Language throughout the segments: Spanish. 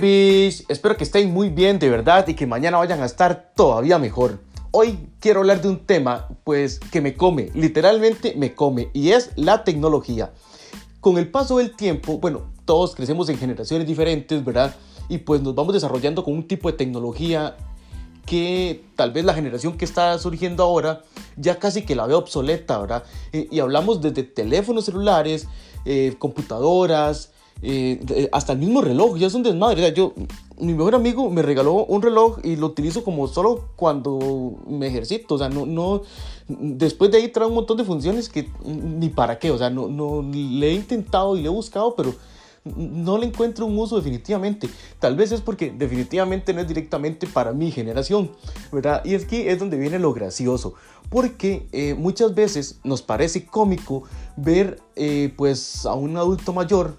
qué. Espero que estén muy bien de verdad y que mañana vayan a estar todavía mejor. Hoy quiero hablar de un tema, pues, que me come, literalmente me come, y es la tecnología. Con el paso del tiempo, bueno, todos crecemos en generaciones diferentes, ¿verdad? Y pues nos vamos desarrollando con un tipo de tecnología que tal vez la generación que está surgiendo ahora ya casi que la ve obsoleta, ¿verdad? y hablamos desde teléfonos celulares, eh, computadoras, eh, hasta el mismo reloj, ya es un desmadre. yo, mi mejor amigo me regaló un reloj y lo utilizo como solo cuando me ejercito. O sea, no, no, después de ahí trae un montón de funciones que ni para qué. O sea, no, no le he intentado y le he buscado, pero no le encuentro un uso definitivamente. Tal vez es porque definitivamente no es directamente para mi generación, ¿verdad? Y es que es donde viene lo gracioso, porque eh, muchas veces nos parece cómico ver eh, pues a un adulto mayor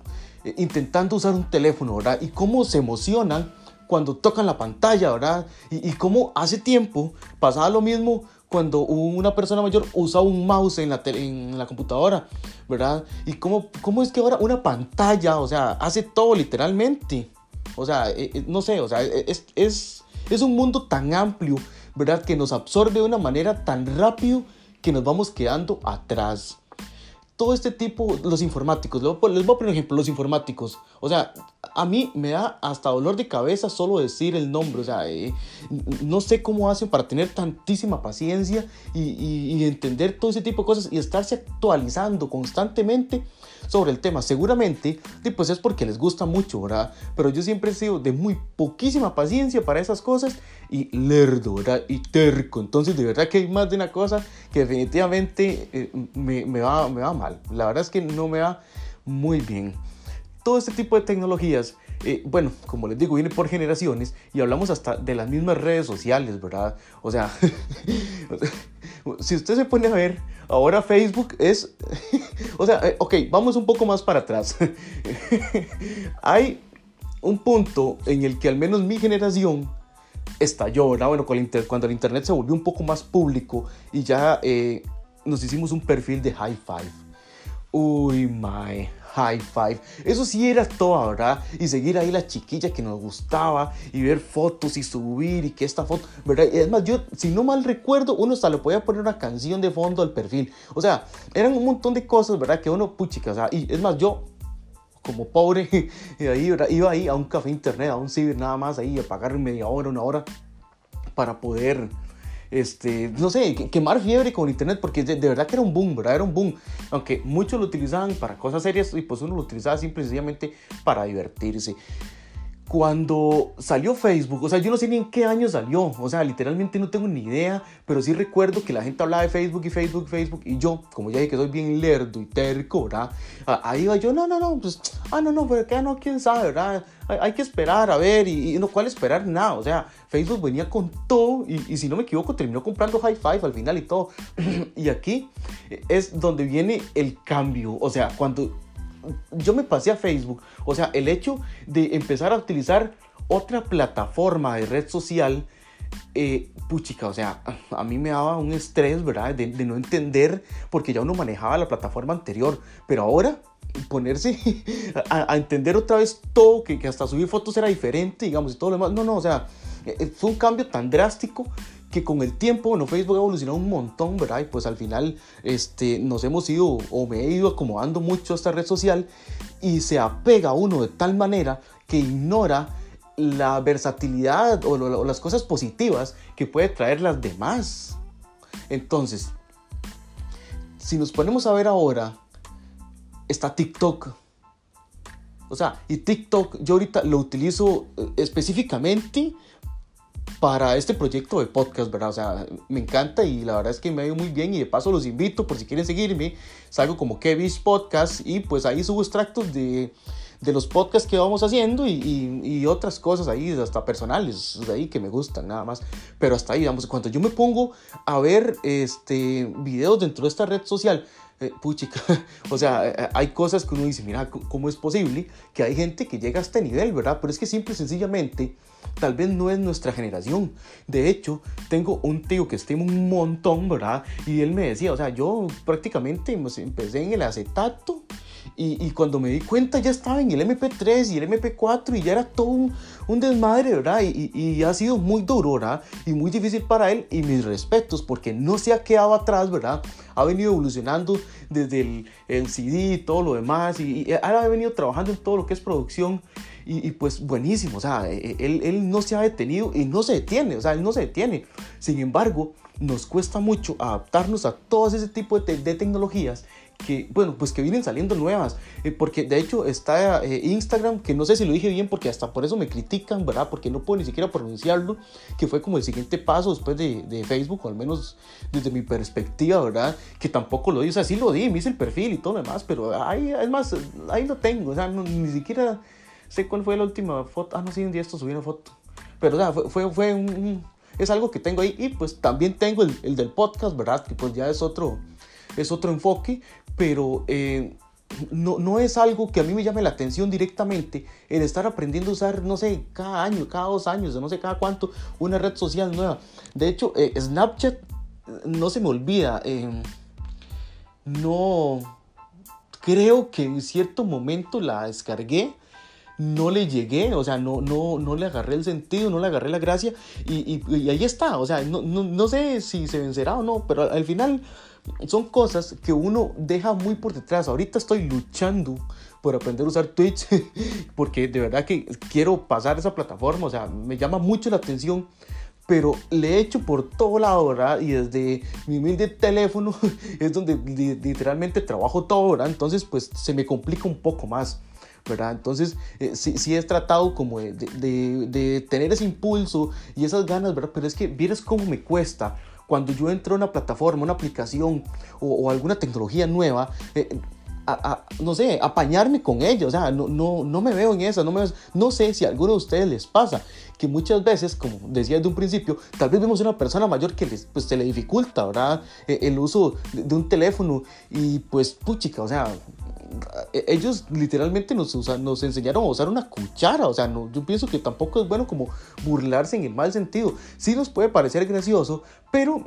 intentando usar un teléfono, ¿verdad? Y cómo se emocionan cuando tocan la pantalla, ¿verdad? Y, cómo hace tiempo pasaba lo mismo cuando una persona mayor usa un mouse en la, en la computadora, ¿verdad? Y cómo, cómo es que ahora una pantalla, o sea, hace todo literalmente. O sea, eh, eh, no sé, o sea, es, es, es un mundo tan amplio, ¿verdad? Que nos absorbe de una manera tan rápido que nos vamos quedando atrás todo este tipo, los informáticos, les voy a poner un ejemplo, los informáticos, o sea, a mí me da hasta dolor de cabeza solo decir el nombre, o sea, eh, no sé cómo hacen para tener tantísima paciencia y, entender todo ese tipo de cosas y estarse actualizando constantemente sobre el tema. Seguramente, pues es porque les gusta mucho, ¿verdad? Pero yo siempre he sido de muy poquísima paciencia para esas cosas y lerdo. Y terco. Entonces, de verdad que hay más de una cosa que definitivamente eh, me, me, va, me va mal. La verdad es que no me va muy bien todo este tipo de tecnologías, eh, bueno, como les digo, viene por generaciones y hablamos hasta de las mismas redes sociales, ¿verdad? O sea, si usted se pone a ver, ahora Facebook es, o sea, eh, ok, vamos un poco más para atrás. Hay un punto en el que al menos mi generación estalló, ¿verdad? Bueno, cuando el Internet se volvió un poco más público y ya eh, nos hicimos un perfil de high five. Uy, my high five. Eso sí era todo, ¿verdad? Y seguir ahí la chiquilla que nos gustaba y ver fotos y subir y que esta foto, ¿verdad? Y es más, yo, si no mal recuerdo, uno hasta le podía poner una canción de fondo al perfil. O sea, eran un montón de cosas, ¿verdad? Que uno, puchica, o sea, y es más, yo como pobre, ahí, iba ahí a un café internet, a un ciber nada más, ahí a pagar media hora, una hora, para poder este, no sé, quemar fiebre con internet, porque de, verdad que era un boom, ¿verdad? Era un boom. Aunque muchos lo utilizaban para cosas serias y pues uno lo utilizaba simple y sencillamente para divertirse cuando salió Facebook, o sea, yo no sé ni en qué año salió, o sea, literalmente no tengo ni idea, pero sí recuerdo que la gente hablaba de Facebook y Facebook, Facebook, y yo, como ya dije que soy bien lerdo y terco, ¿verdad? Ahí iba yo, no, no, no, pues, ah, no, no, pero qué no, quién sabe, ¿verdad? Hay, que esperar, a ver, y, no, ¿cuál esperar? Nada, o sea, Facebook venía con todo, y, y si no me equivoco, terminó comprando High Five al final y todo, y aquí es donde viene el cambio, o sea, cuando yo me pasé a Facebook. O sea, el hecho de empezar a utilizar otra plataforma de red social, eh, puchica, o sea, a mí me daba un estrés, ¿verdad? De, no entender, porque ya uno manejaba la plataforma anterior, pero ahora ponerse a, entender otra vez todo, que, que, hasta subir fotos era diferente, digamos, y todo lo demás. No, no, o sea, eh, fue un cambio tan drástico que con el tiempo, bueno, Facebook ha evolucionado un montón, ¿verdad? Y pues al final este, nos hemos ido, o me he ido acomodando mucho a esta red social y se apega a uno de tal manera que ignora la versatilidad o, las cosas positivas que puede traer las demás. Entonces, si nos ponemos a ver ahora, está TikTok. O sea, y TikTok yo ahorita lo utilizo eh, específicamente para este proyecto de podcast, ¿verdad? O sea, me encanta y la verdad es que me ha ido muy bien y de paso los invito por si quieren seguirme. Salgo como Kevin's Podcast y pues ahí subo extractos de, de los podcasts que vamos haciendo y, otras cosas ahí, hasta personales, de ahí que me gustan nada más. Pero hasta ahí, digamos, cuando yo me pongo a ver este, videos dentro de esta red social, eh, puchica, o sea, eh, hay cosas que uno dice, mira, ¿cómo es posible que hay gente que llega a este nivel, verdad? Pero es que simple y sencillamente tal vez no es nuestra generación. De hecho, tengo un tío que estimo un montón, ¿verdad? Y él me decía, o sea, yo prácticamente empecé en el acetato Y, cuando me di cuenta ya estaba en el MP3 y el MP4 y ya era todo un, un desmadre, ¿verdad? Y, y, ha sido muy duro, ¿verdad? Y muy difícil para él y mis respetos porque no se ha quedado atrás, ¿verdad? Ha venido evolucionando desde el, el CD y todo lo demás y, y ahora ha venido trabajando en todo lo que es producción y, pues buenísimo, o sea, e, e, él, él, no se ha detenido y no se detiene, o sea, él no se detiene. Sin embargo, nos cuesta mucho adaptarnos a todo ese tipo de, de tecnologías que, bueno, pues que vienen saliendo nuevas, eh, porque de hecho está eh, Instagram, que no sé si lo dije bien, porque hasta por eso me critican, ¿verdad? Porque no puedo ni siquiera pronunciarlo, que fue como el siguiente paso después de, de Facebook, o al menos desde mi perspectiva, ¿verdad? Que tampoco lo di, o sea, sí lo di, me hice el perfil y todo lo demás, pero ahí, es más, ahí lo tengo, o sea, ni siquiera sé cuál fue la última foto. Ah, no, sí, un día esto subí una foto. Pero, o sea, fue, fue, fue un, es algo que tengo ahí. Y pues también tengo el, el, del podcast, ¿verdad? Que pues ya es otro, es otro enfoque. Pero eh, no, no es algo que a mí me llame la atención directamente el estar aprendiendo a usar, no sé, cada año, cada dos años, no sé cada cuánto, una red social nueva. De hecho, eh, Snapchat, no se me olvida, eh, no creo que en cierto momento la descargué no le llegué, o sea, no, no, no le agarré el sentido, no le agarré la gracia y, y, ahí está, o sea, no, no, no, sé si se vencerá o no, pero al final son cosas que uno deja muy por detrás. Ahorita estoy luchando por aprender a usar Twitch porque de verdad que quiero pasar esa plataforma, o sea, me llama mucho la atención. Pero le he hecho por todo lado, ¿verdad? Y desde mi humilde teléfono es donde literalmente trabajo todo, ¿verdad? Entonces, pues se me complica un poco más. ¿verdad? Entonces, eh, sí, sí, he tratado como de, de, de, tener ese impulso y esas ganas, ¿verdad? Pero es que vieras cómo me cuesta cuando yo entro a una plataforma, una aplicación o, alguna tecnología nueva. Eh, a, no sé, apañarme con ella, o sea, no, no, no me veo en esa, no, me no sé si a alguno de ustedes les pasa, que muchas veces, como decía desde un principio, tal vez vemos una persona mayor que les, pues, se le dificulta, ¿verdad? E, el uso de, un teléfono y pues, puchica, o sea, e, ellos literalmente nos, nos enseñaron a usar una cuchara, o sea, no, yo pienso que tampoco es bueno como burlarse en el mal sentido. Sí nos puede parecer gracioso, pero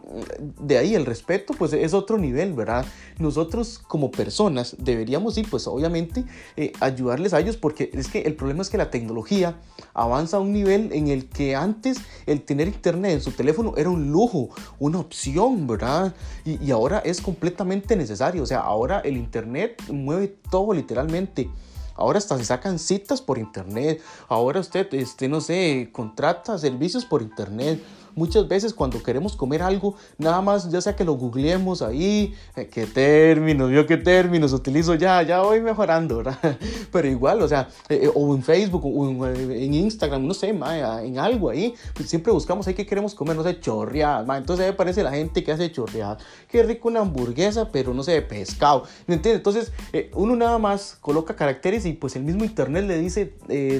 de ahí el respeto pues es otro nivel, ¿verdad? Nosotros como personas deberíamos, sí, pues obviamente eh, ayudarles a ellos porque es que el problema es que la tecnología avanza a un nivel en el que antes el tener internet en su teléfono era un lujo, una opción, ¿verdad? Y, y ahora es completamente necesario, o sea, ahora el internet mueve todo literalmente. Ahora hasta se sacan citas por internet. Ahora usted, este, no sé, contrata servicios por internet muchas veces cuando queremos comer algo, nada más ya sea que lo googleemos ahí, eh, qué términos, yo qué términos utilizo ya, ya voy mejorando, ¿verdad? Pero igual, o sea, eh, eh, o en Facebook, o en, Instagram, no sé, en algo ahí, pues siempre buscamos ahí que queremos comer, no sé, chorreadas, entonces ahí aparece la gente que hace chorreadas, qué rico una hamburguesa, pero no sé, de pescado, ¿me entiendes? Entonces, uno nada más coloca caracteres y pues el mismo internet le dice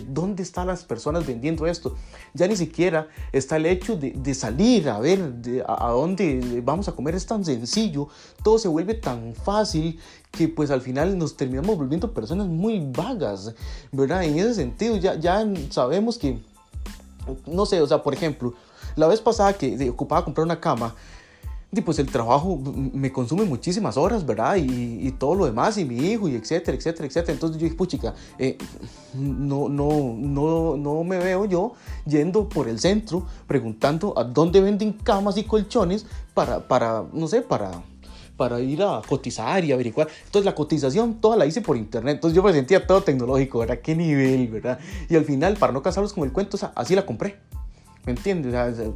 dónde están las personas vendiendo esto. Ya ni siquiera está el hecho de de salir a ver a, dónde vamos a comer es tan sencillo, todo se vuelve tan fácil que pues al final nos terminamos volviendo personas muy vagas, ¿verdad? En ese sentido ya, ya sabemos que, no sé, o sea, por ejemplo, la vez pasada que ocupaba comprar una cama, pues el trabajo me consume muchísimas horas, ¿verdad? Y, y, todo lo demás, y mi hijo, y etcétera, etcétera, etcétera. Entonces yo dije, puchica, eh, no, no, no, no me veo yo yendo por el centro preguntando a dónde venden camas y colchones para, para no sé, para para ir a cotizar y averiguar. Entonces la cotización toda la hice por internet. Entonces yo me sentía todo tecnológico, ¿verdad? ¿Qué nivel, verdad? Y al final, para no casarlos con el cuento, o sea, así la compré. ¿Me entiendes? O sea,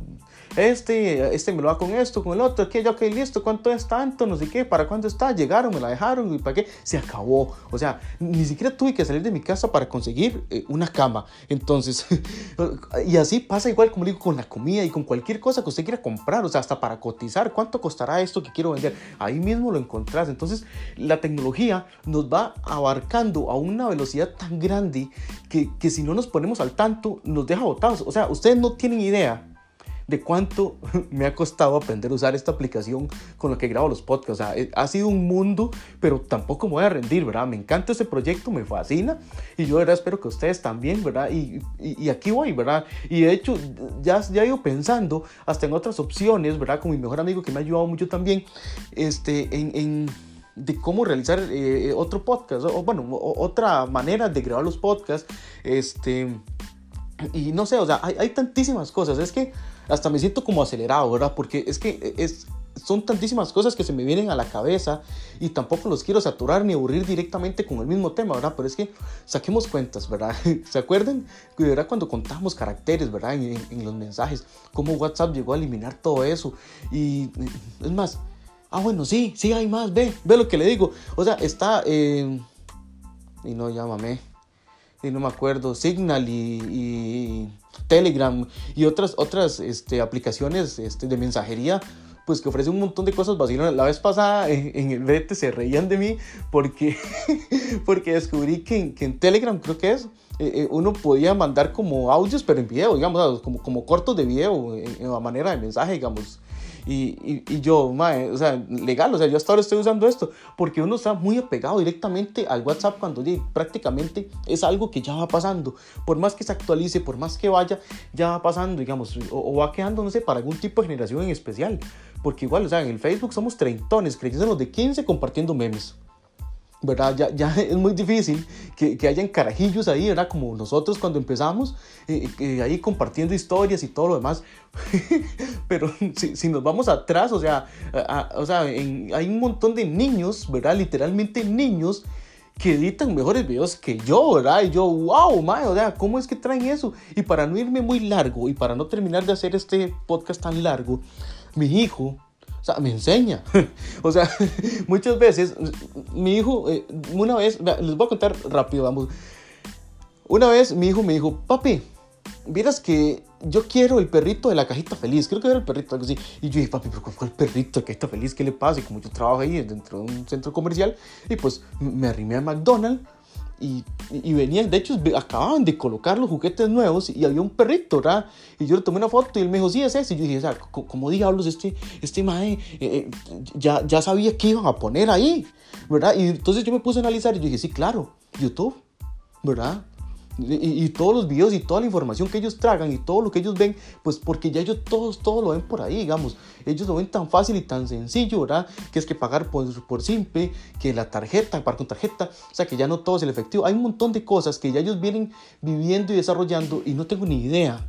este, este me lo va con esto, con el otro, que yo, ok, listo, ¿cuánto es tanto? No sé qué, ¿para cuándo está? Llegaron, me la dejaron, ¿y para qué? Se acabó. O sea, ni siquiera tuve que salir de mi casa para conseguir eh, una cama. Entonces, y así pasa igual, como digo, con la comida y con cualquier cosa que usted quiera comprar, o sea, hasta para cotizar, ¿cuánto costará esto que quiero vender? Ahí mismo lo encontrás. Entonces, la tecnología nos va abarcando a una velocidad tan grande que, que si no nos ponemos al tanto, nos deja botados. O sea, ustedes no tienen idea de cuánto me ha costado aprender a usar esta aplicación con la que grabo los podcasts. O sea, eh, ha sido un mundo, pero tampoco me voy a rendir, ¿verdad? Me encanta este proyecto, me fascina y yo verdad espero que ustedes también, ¿verdad? Y, y, aquí voy, ¿verdad? Y de hecho, ya, ya he ido pensando hasta en otras opciones, ¿verdad? Con mi mejor amigo que me ha ayudado mucho también, este, en, en de cómo realizar eh, otro podcast, o bueno, otra manera de grabar los podcasts, este, y no sé, o sea, hay, hay tantísimas cosas, es que hasta me siento como acelerado, ¿verdad? Porque es que es, son tantísimas cosas que se me vienen a la cabeza y tampoco los quiero saturar ni aburrir directamente con el mismo tema, ¿verdad? Pero es que saquemos cuentas, ¿verdad? ¿Se acuerdan? ¿verdad? Cuando contamos caracteres, ¿verdad? En, los mensajes, cómo WhatsApp llegó a eliminar todo eso. Y es más, ah, bueno, sí, sí hay más, ve, ve lo que le digo. O sea, está, eh, y no, llámame, y no me acuerdo, Signal y, Telegram y otras, otras este, aplicaciones este, de mensajería pues que ofrece un montón de cosas vacilonas. La vez pasada en, el brete se reían de mí porque, porque descubrí que, que en Telegram creo que es, eh, eh, uno podía mandar como audios, pero en video, digamos, como, como cortos de video, en, en manera de mensaje, digamos. Y, y, yo, o sea, legal, o sea, yo hasta ahora estoy usando esto porque uno está muy apegado directamente al WhatsApp cuando prácticamente es algo que ya va pasando. Por más que se actualice, por más que vaya, ya va pasando, digamos, o, va quedando, no sé, para algún tipo de generación en especial. Porque igual, o sea, en el Facebook somos treintones, creyendo los de 15 compartiendo memes. ¿Verdad? Ya, ya es muy difícil que, que, hayan carajillos ahí, ¿verdad? Como nosotros cuando empezamos, eh, eh, ahí compartiendo historias y todo lo demás. Pero si, si, nos vamos atrás, o sea, o sea hay un montón de niños, ¿verdad? Literalmente niños que editan mejores videos que yo, ¿verdad? Y yo, wow, mae, o sea, ¿cómo es que traen eso? Y para no irme muy largo y para no terminar de hacer este podcast tan largo, mi hijo o sea, me enseña. o sea, muchas veces, mi hijo, eh, una vez, les voy a contar rápido, vamos. Una vez mi hijo me dijo, papi, vieras que yo quiero el perrito de la cajita feliz. Creo que era el perrito, algo así. Y yo dije, papi, pero ¿cuál perrito de cajita feliz? ¿Qué le pasa? Y como yo trabajo ahí dentro de un centro comercial, y pues me arrimé a McDonald's y, y, venían, de hecho, acababan de colocar los juguetes nuevos y había un perrito, ¿verdad? Y yo le tomé una foto y él me dijo, sí, es ese. Y yo dije, o sea, ¿cómo diablos este, este mae eh, eh, ya, ya sabía qué iban a poner ahí, ¿verdad? Y entonces yo me puse a analizar y yo dije, sí, claro, YouTube, ¿verdad? Y, todos los videos y toda la información que ellos tragan y todo lo que ellos ven, pues porque ya ellos todos, todos lo ven por ahí, digamos. Ellos lo ven tan fácil y tan sencillo, ¿verdad? Que es que pagar por, por simple, que la tarjeta, pagar con tarjeta, o sea, que ya no todo es el efectivo. Hay un montón de cosas que ya ellos vienen viviendo y desarrollando y no tengo ni idea,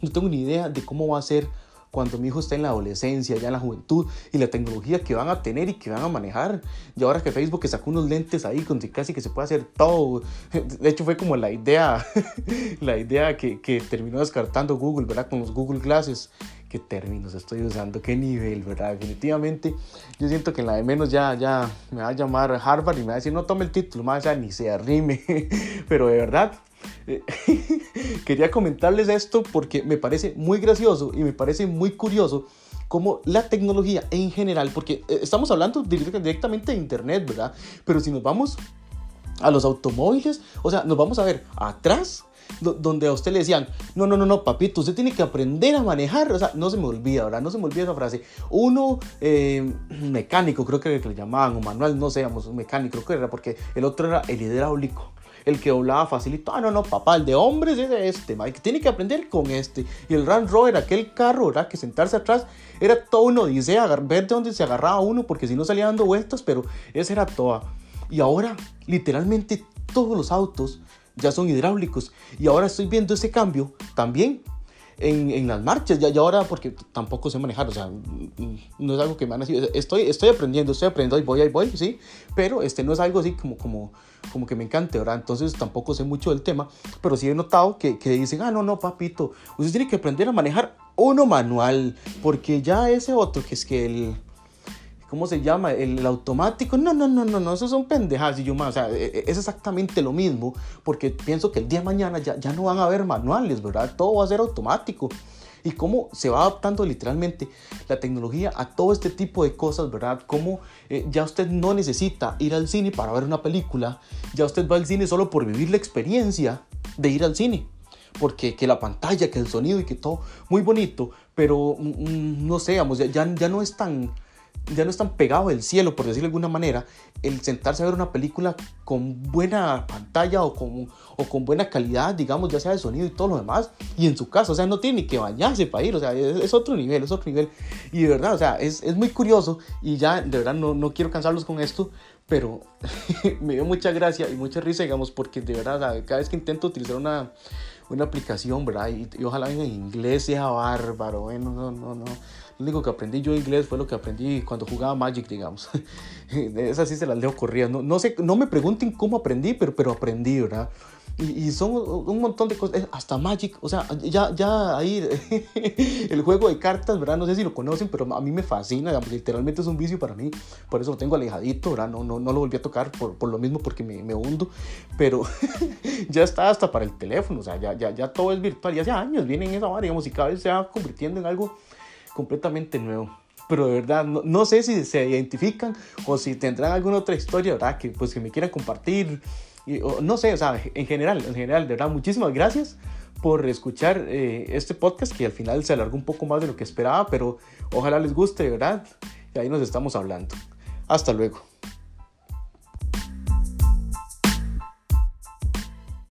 no tengo ni idea de cómo va a ser cuando mi hijo está en la adolescencia, ya en la juventud, y la tecnología que van a tener y que van a manejar. Y ahora que Facebook sacó unos lentes ahí con casi que se puede hacer todo. De hecho, fue como la idea, la idea que, que terminó descartando Google, ¿verdad? Con los Google Glasses. ¿Qué términos estoy usando? ¿Qué nivel, verdad? Definitivamente, yo siento que en la de menos ya, ya me va a llamar Harvard y me va a decir, no tome el título, más ya ni se arrime. Pero de verdad, quería comentarles esto porque me parece muy gracioso y me parece muy curioso cómo la tecnología en general, porque eh, estamos hablando directamente de Internet, ¿verdad? Pero si nos vamos a los automóviles, o sea, nos vamos a ver atrás donde a usted le decían, no, no, no, no, papito, usted tiene que aprender a manejar, o sea, no se me olvida, ¿verdad? No se me olvida esa frase. Uno, eh, mecánico, creo que le llamaban, o manual, no sé, mecánico, creo que era, porque el otro era el hidráulico el que doblaba facilito. Ah, no, no, papá, el de hombres es este, que tiene que aprender con este. Y el Range Rover, aquel carro, ¿verdad? Que sentarse atrás era todo uno dice ver de dónde se agarraba uno, porque si no salía dando vueltas, pero esa era toda. Y ahora, literalmente, todos los autos ya son hidráulicos. Y ahora estoy viendo ese cambio también en, en, las marchas, ya, ya ahora porque tampoco sé manejar, o sea, no es algo que me han estoy, estoy aprendiendo, estoy aprendiendo, ahí voy, ahí voy, sí, pero este no es algo así como, como, como que me encante, ¿verdad? Entonces tampoco sé mucho del tema, pero sí he notado que, que dicen, ah, no, no, papito, usted tiene que aprender a manejar uno manual, porque ya ese otro que es que el ¿cómo se llama? El automático. No, no, no, no, no, eso son pendejadas. Y yo, más, o sea, e, e, es exactamente lo mismo, porque pienso que el día de mañana ya, ya no van a haber manuales, ¿verdad? Todo va a ser automático. Y cómo se va adaptando literalmente la tecnología a todo este tipo de cosas, ¿verdad? Cómo eh, ya usted no necesita ir al cine para ver una película, ya usted va al cine solo por vivir la experiencia de ir al cine porque que la pantalla, que el sonido y que todo muy bonito, pero mm, mm, no sé, ya, ya no es tan ya no es tan pegado del cielo, por decirlo de alguna manera, el sentarse a ver una película con buena pantalla o con, o con buena calidad, digamos, ya sea de sonido y todo lo demás, y en su casa, o sea, no tiene ni que bañarse para ir, o sea, es, otro nivel, es otro nivel. Y de verdad, o sea, es, es muy curioso y ya, de verdad, no, no quiero cansarlos con esto, pero me dio mucha gracia y mucha risa, digamos, porque de verdad, cada vez que intento utilizar una, una aplicación, ¿verdad? Y, y, ojalá en inglés sea bárbaro, bueno, no, no, no. Lo único que aprendí yo inglés fue lo que aprendí cuando jugaba Magic, digamos. Esas sí se las leo corriendo. No, no, sé, no me pregunten cómo aprendí, pero, pero aprendí, ¿verdad? Y, y, son un montón de cosas, hasta Magic, o sea, ya, ya ahí el juego de cartas, ¿verdad? No sé si lo conocen, pero a mí me fascina, digamos, literalmente es un vicio para mí, por eso lo tengo alejadito, ¿verdad? No, no, no lo volví a tocar por, por lo mismo porque me, me hundo, pero ya está hasta para el teléfono, o sea, ya, ya, ya todo es virtual, y hace años viene en esa hora, digamos, y cada vez se va convirtiendo en algo completamente nuevo pero de verdad no, no, sé si se identifican o si tendrán alguna otra historia, ¿verdad? Que pues que me quieran compartir y, no sé, o sea, en general, en general, de verdad, muchísimas gracias por escuchar eh, este podcast que al final se alargó un poco más de lo que esperaba, pero ojalá les guste, verdad, y ahí nos estamos hablando. Hasta luego.